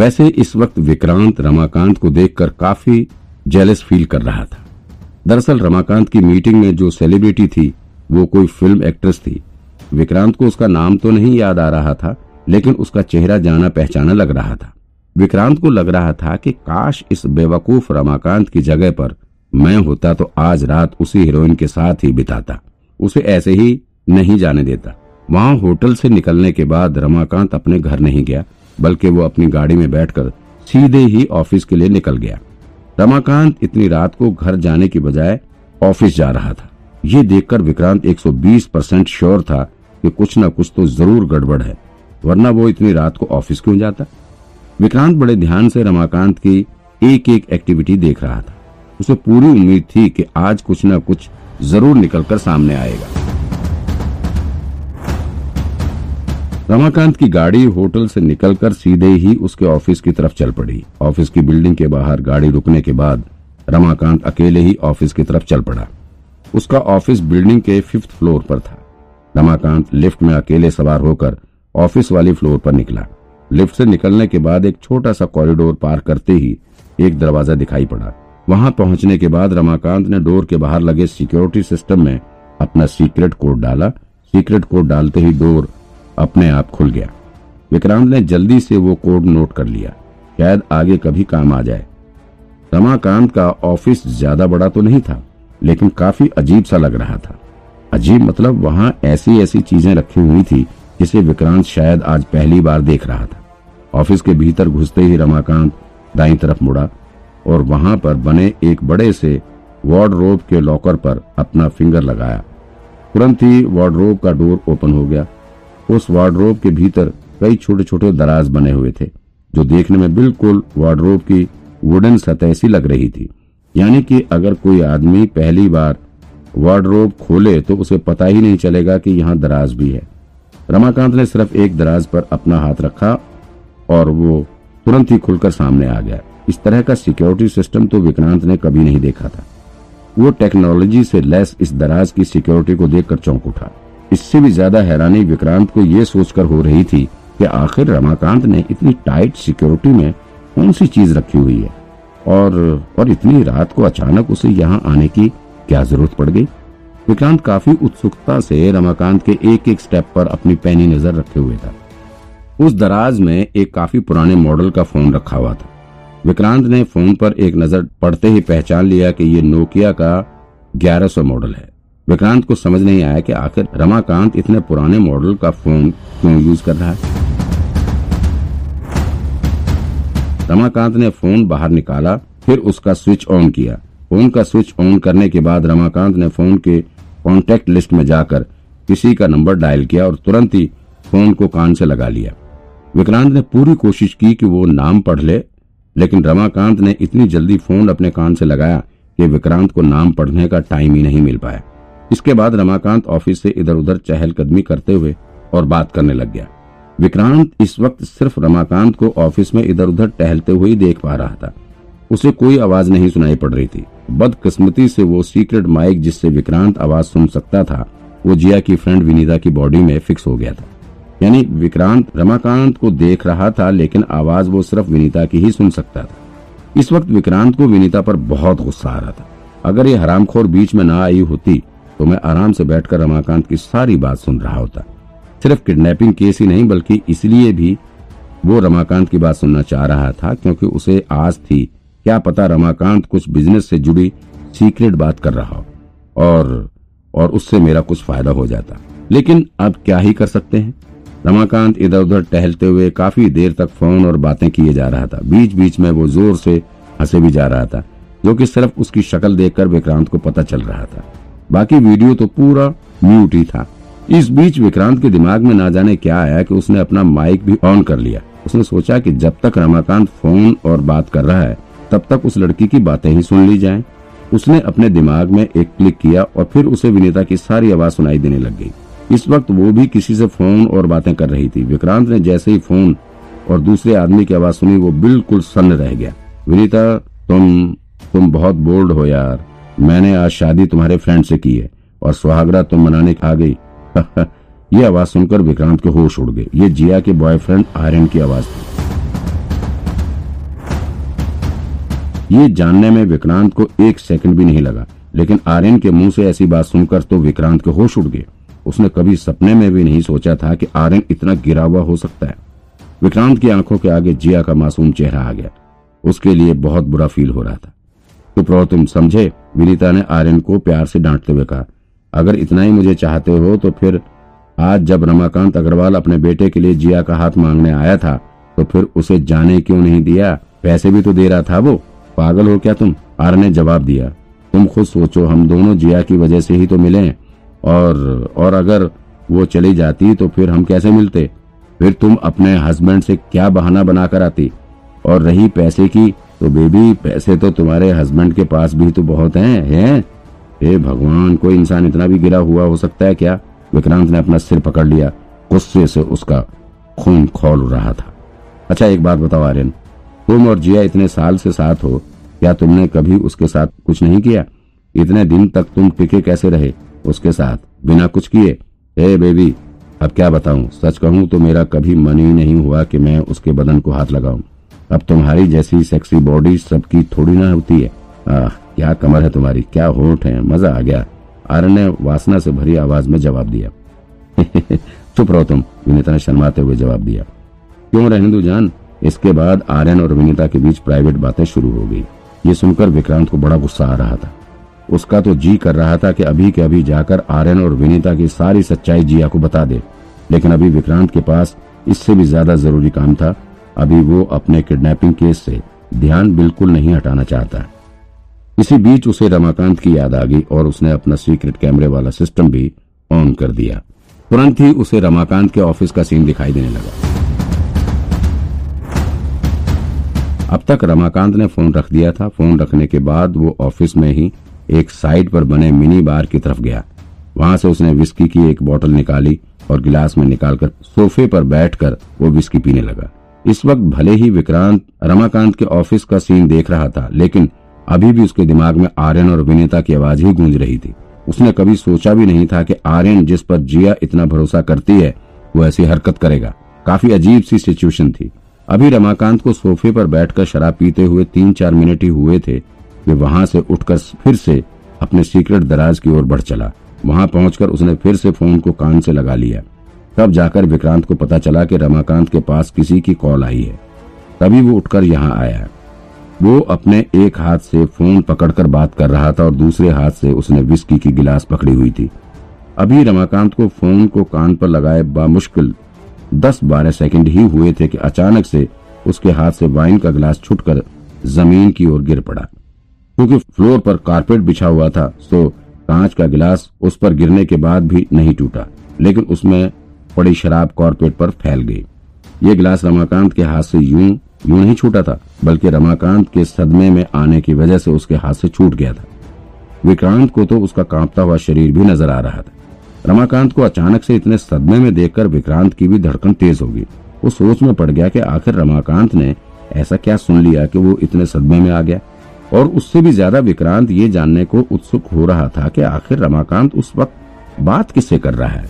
वैसे इस वक्त विक्रांत रमाकांत को देखकर काफ़ी जेलस फील कर रहा था। दरअसल रमाकांत की मीटिंग में जो सेलिब्रिटी थी, वो कोई फ़िल्म एक्ट्रेस थी। विक्रांत को उसका नाम तो नहीं याद आ रहा था, लेकिन उसका चेहरा जाना पहचाना लग रहा था। विक्रांत को लग रहा था कि काश इस बेवकूफ़ रमाकांत की जगह पर मैं होता तो आज रात उसी हीरोइन के साथ ही बिताता। उसे ऐसे ही नहीं जाने देता। वहाँ होटल से निकलने के बाद रमाकांत अपने घर नहीं गया। बल्कि वो अपनी गाड़ी में बैठकर सीधे ही ऑफ़िस के लिए निकल गया। रमाकांत इतनी रात को घर जाने की बजाय ऑफ़िस जा रहा था। ये देखकर विक्रांत 120 परसेंट श्योर था कि कुछ न कुछ तो ज़रूर गड़बड़ है, वरना वो इतनी रात को ऑफ़िस क्यों जाता? विक्रांत बड़े ध्यान से रमाकांत की एक एक एक्टिविटी देख रहा था। उसे पूरी उम्मीद थी कि आज कुछ न कुछ ज़रूर निकलकर सामने आएगा। रमाकांत की गाड़ी होटल से निकलकर सीधे ही उसके ऑफ़िस की तरफ़ चल पड़ी। ऑफ़िस की बिल्डिंग के बाहर गाड़ी रुकने के बाद रमाकांत अकेले ही ऑफ़िस की तरफ़ चल पड़ा। उसका ऑफ़िस बिल्डिंग के फिफ्थ फ्लोर पर था। रमाकांत लिफ्ट में अकेले सवार होकर ऑफ़िस वाली फ्लोर पर निकला। लिफ्ट से निकलने के बाद एक छोटा सा कॉरिडोर पार करते ही एक दरवाज़ा दिखाई पड़ा। वहाँ पहुँचने के बाद रमाकांत ने डोर के बाहर लगे सिक्योरिटी सिस्टम में अपना सीक्रेट कोड डाला। सीक्रेट कोड डालते ही डोर अपने आप खुल गया। विक्रांत ने जल्दी से वो कोड नोट कर लिया। शायद आगे कभी काम आ जाए। रमाकांत का ऑफ़िस ज़्यादा बड़ा तो नहीं था, लेकिन काफ़ी अजीब सा लग रहा था। अजीब मतलब वहाँ ऐसी ऐसी चीज़ें रखी हुई थी जिसे विक्रांत शायद आज पहली बार देख रहा था। ऑफ़िस के भीतर घुसते ही रमाकांत दाई तरफ़ मुड़ा और वहाँ पर बने एक बड़े से वार्डरोब के लॉकर पर अपना फिंगर लगाया। तुरंत ही वार्डरोब का डोर ओपन हो गया उस वार्डरोब के भीतर कई छोटे छोटे दराज बने हुए थे, जो देखने में बिल्कुल वार्डरोब की वुडन सतह सी लग रही थी। यानी कि अगर कोई आदमी पहली बार वार्डरोब खोले तो उसे पता ही नहीं चलेगा कि यहाँ दराज भी है। रमाकांत ने सिर्फ़ एक दराज पर अपना हाथ रखा और वो तुरंत ही खुलकर सामने आ गया। इस तरह का सिक्योरिटी सिस्टम तो विक्रांत ने कभी नहीं देखा था। वो टेक्नोलॉजी से लेस इस दराज की सिक्योरिटी को देखकर चौंक उठा। इससे भी ज़्यादा हैरानी विक्रांत को यह सोचकर हो रही थी कि आखिर रमाकांत ने इतनी टाइट सिक्योरिटी में कौन सी चीज़ रखी हुई है? और और इतनी रात को अचानक उसे यहाँ आने की क्या ज़रूरत पड़ गई? विक्रांत काफ़ी उत्सुकता से रमाकांत के एक एक स्टेप पर अपनी पैनी नज़र रखे हुए था। उस दराज में एक काफ़ी पुराने मॉडल का फ़ोन रखा हुआ था। विक्रांत ने फ़ोन पर एक नज़र पड़ते ही पहचान लिया कि यह नोकिया का 1100 मॉडल है। विक्रांत को समझ नहीं आया कि आखिर रमाकांत इतने पुराने मॉडल का फ़ोन क्यों यूज़ कर रहा है। रमाकांत ने फ़ोन बाहर निकाला, फिर उसका स्विच ऑन किया। फ़ोन का स्विच ऑन करने के बाद रमाकांत ने फ़ोन के कॉन्टेक्ट लिस्ट में जाकर किसी का नंबर डायल किया और तुरंत ही फ़ोन को कान से लगा लिया। विक्रांत ने पूरी कोशिश की कि वो नाम पढ़ ले, लेकिन रमाकांत ने इतनी जल्दी फ़ोन अपने कान से लगाया कि विक्रांत को नाम पढ़ने का टाइम ही नहीं मिल पाया। इसके बाद रमाकांत ऑफ़िस से इधर उधर चहलकदमी करते हुए और बात करने लग गया। विक्रांत इस वक्त सिर्फ़ रमाकांत को ऑफ़िस में इधर उधर टहलते हुए देख पा रहा था। उसे कोई आवाज़ नहीं सुनाई पड़ रही थी। बदकिस्मती से वो सीक्रेट माइक जिससे विक्रांत आवाज़ सुन सकता था, वो जिया की फ्रेंड विनीता की बॉडी में फिक्स हो गया था। यानी विक्रांत रमाकांत को देख रहा था, लेकिन आवाज़ वो सिर्फ़ विनीता की ही सुन सकता था। इस वक्त विक्रांत को विनीता पर बहुत गुस्सा आ रहा था। अगर ये हरामखोर बीच में ना आई होती तो मैं आराम से बैठकर रमाकांत की सारी बात सुन रहा होता। सिर्फ़ किडनैपिंग केस ही नहीं, बल्कि इसलिए भी वो रमाकांत की बात सुनना चाह रहा था, क्योंकि उसे आज थी, क्या पता रमाकांत कुछ बिज़नेस से जुड़ी सीक्रेट बात कर रहा हो, और और उससे मेरा कुछ फ़ायदा हो जाता। लेकिन अब क्या ही कर सकते हैं? रमाकांत इधर उधर टहलते हुए काफ़ी देर तक फ़ोन और बातें किए जा रहा था। बीच बीच में वो ज़ोर से हंसे भी जा रहा था, जो कि सिर्फ़ उसकी शक्ल देखकर विक्रांत को पता चल रहा था। बाकी वीडियो तो पूरा म्यूट ही था। इस बीच विक्रांत के दिमाग में ना जाने क्या आया कि उसने अपना माइक भी ऑन कर लिया। उसने सोचा कि जब तक रमाकांत फ़ोन और बात कर रहा है, तब तक उस लड़की की बातें ही सुन ली जाएँ। उसने अपने दिमाग में एक क्लिक किया और फिर उसे विनीता की सारी आवाज़ सुनाई देने लग गई। इस वक्त वो भी किसी से फ़ोन और बातें कर रही थी। विक्रांत ने जैसे ही फ़ोन और दूसरे आदमी की आवाज़ सुनी, वो बिल्कुल सन्न रह गया। विनीता, तुम तुम बहुत बोल्ड हो यार। मैंने आज शादी तुम्हारे फ्रेंड से की है, और सुहागरा तुम मनाने आ गई। ये आवाज़ सुनकर विक्रांत के होश उड़ गए। ये जिया के बॉयफ्रेंड आर्यन की आवाज़ थी। ये जानने में विक्रांत को एक सेकंड भी नहीं लगा, लेकिन आर्यन के मुँह से ऐसी बात सुनकर तो विक्रांत के होश उड़ गए। उसने कभी सपने में भी नहीं सोचा था कि आर्यन इतना गिरा हुआ हो सकता है। विक्रांत की आँखों के आगे जिया का मासूम चेहरा आ गया। उसके लिए बहुत बुरा फील हो रहा था। चुप रहो तुम समझे? विनीता ने आर्यन को प्यार से डांटते हुए कहा, अगर इतना ही मुझे चाहते हो तो फिर आज जब रमाकांत अग्रवाल अपने बेटे के लिए जिया का हाथ मांगने आया था तो फिर उसे जाने क्यों नहीं दिया? पैसे भी तो दे रहा था वो। पागल हो क्या तुम? आर ने जवाब दिया, तुम खुद सोचो, हम दोनों जिया की वजह से ही तो मिले और और अगर वो चली जाती तो फिर हम कैसे मिलते? फिर तुम अपने हस्बैंड से क्या बहाना बनाकर आती? और रही पैसे की तो बेबी, पैसे तो तुम्हारे हस्बैंड के पास भी तो बहुत हैं हैं? हे भगवान, कोई इंसान इतना भी गिरा हुआ हो सकता है क्या? विक्रांत ने अपना सिर पकड़ लिया, गुस्से से उसका खून खोल रहा था। अच्छा एक बात बताओ आर्यन, तुम और जिया इतने साल से साथ हो, क्या तुमने कभी उसके साथ कुछ नहीं किया? इतने दिन तक तुम टिके कैसे रहे उसके साथ? बिना कुछ किए? हे बेबी, अब क्या बताऊँ? सच कहूँ तो मेरा कभी मन ही नहीं हुआ कि मैं उसके बदन को हाथ लगाऊँ। अब तुम्हारी जैसी सेक्सी बॉडी सबकी थोड़ी ना होती है। आह, क्या कमर है तुम्हारी? क्या होठ है? मज़ा आ गया। आर्य ने वासना से भरी आवाज़ में जवाब दिया। चुप रहो तुम, विनीता ने शर्माते हुए जवाब दिया। क्यों रहने जान? इसके बाद आर्यन और विनीता के बीच प्राइवेट बातें शुरू हो गई। ये सुनकर विक्रांत को बड़ा गुस्सा आ रहा था। उसका तो जी कर रहा था कि अभी के अभी जाकर आर्यन और विनीता की सारी सच्चाई जिया को बता दे। लेकिन अभी विक्रांत के पास इससे भी ज़्यादा ज़रूरी काम था अभी वो अपने किडनैपिंग केस से ध्यान बिल्कुल नहीं हटाना चाहता। इसी बीच उसे रमाकांत की याद आ गई और उसने अपना सीक्रेट कैमरे वाला सिस्टम भी ऑन कर दिया। तुरंत ही उसे रमाकांत के ऑफ़िस का सीन दिखाई देने लगा। अब तक रमाकांत ने फ़ोन रख दिया था। फ़ोन रखने के बाद वो ऑफ़िस में ही एक साइड पर बने मिनी बार की तरफ़ गया। वहाँ से उसने विस्की की एक बोतल निकाली और गिलास में निकालकर सोफे पर बैठकर वो विस्की पीने लगा। इस वक्त भले ही विक्रांत, रमाकांत के ऑफ़िस का सीन देख रहा था, लेकिन अभी भी उसके दिमाग में आर्यन और विनीता की आवाज़ ही गूंज रही थी। उसने कभी सोचा भी नहीं था कि आर्यन जिस पर जिया इतना भरोसा करती है, वो ऐसी हरकत करेगा। काफ़ी अजीब सी सिचुएशन थी। अभी रमाकांत को सोफे पर बैठकर शराब पीते हुए तीन चार मिनट ही हुए थे, वे वहाँ से उठकर फिर से अपने सीक्रेट दराज की ओर बढ़ चला। वहाँ पहुंचकर उसने फिर से फ़ोन को कान से लगा लिया। तब जाकर विक्रांत को पता चला कि रमाकांत के पास किसी की कॉल आई है। तभी वो उठकर यहाँ आया। वो अपने एक हाथ से फ़ोन पकड़कर बात कर रहा था और दूसरे हाथ से उसने विस्की की गिलास पकड़ी हुई थी। अभी रमाकांत को फ़ोन को कान पर लगाए बामुश्किल दस बारह सेकंड ही हुए थे कि अचानक से उसके हाथ से वाइन का गिलास छुटकर ज़मीन की ओर गिर पड़ा। क्योंकि फ्लोर पर कारपेट बिछा हुआ था तो कांच का गिलास उस पर गिरने के बाद भी नहीं टूटा। लेकिन उसमें पड़ी शराब कारपेट पर फैल गई। ये गिलास रमाकांत के हाथ से यूँ यूँ नहीं छूटा था, बल्कि रमाकांत के सदमे में आने की वजह से उसके हाथ से छूट गया था। विक्रांत को तो उसका कांपता हुआ शरीर भी नज़र आ रहा था। रमाकांत को अचानक से इतने सदमे में देखकर विक्रांत की भी धड़कन तेज होगी वो सोच में पड़ गया कि आखिर रमाकांत ने ऐसा क्या सुन लिया कि वो इतने सदमे में आ गया? और उससे भी ज़्यादा विक्रांत ये जानने को उत्सुक हो रहा था कि आखिर रमाकांत उस वक्त बात किससे कर रहा है?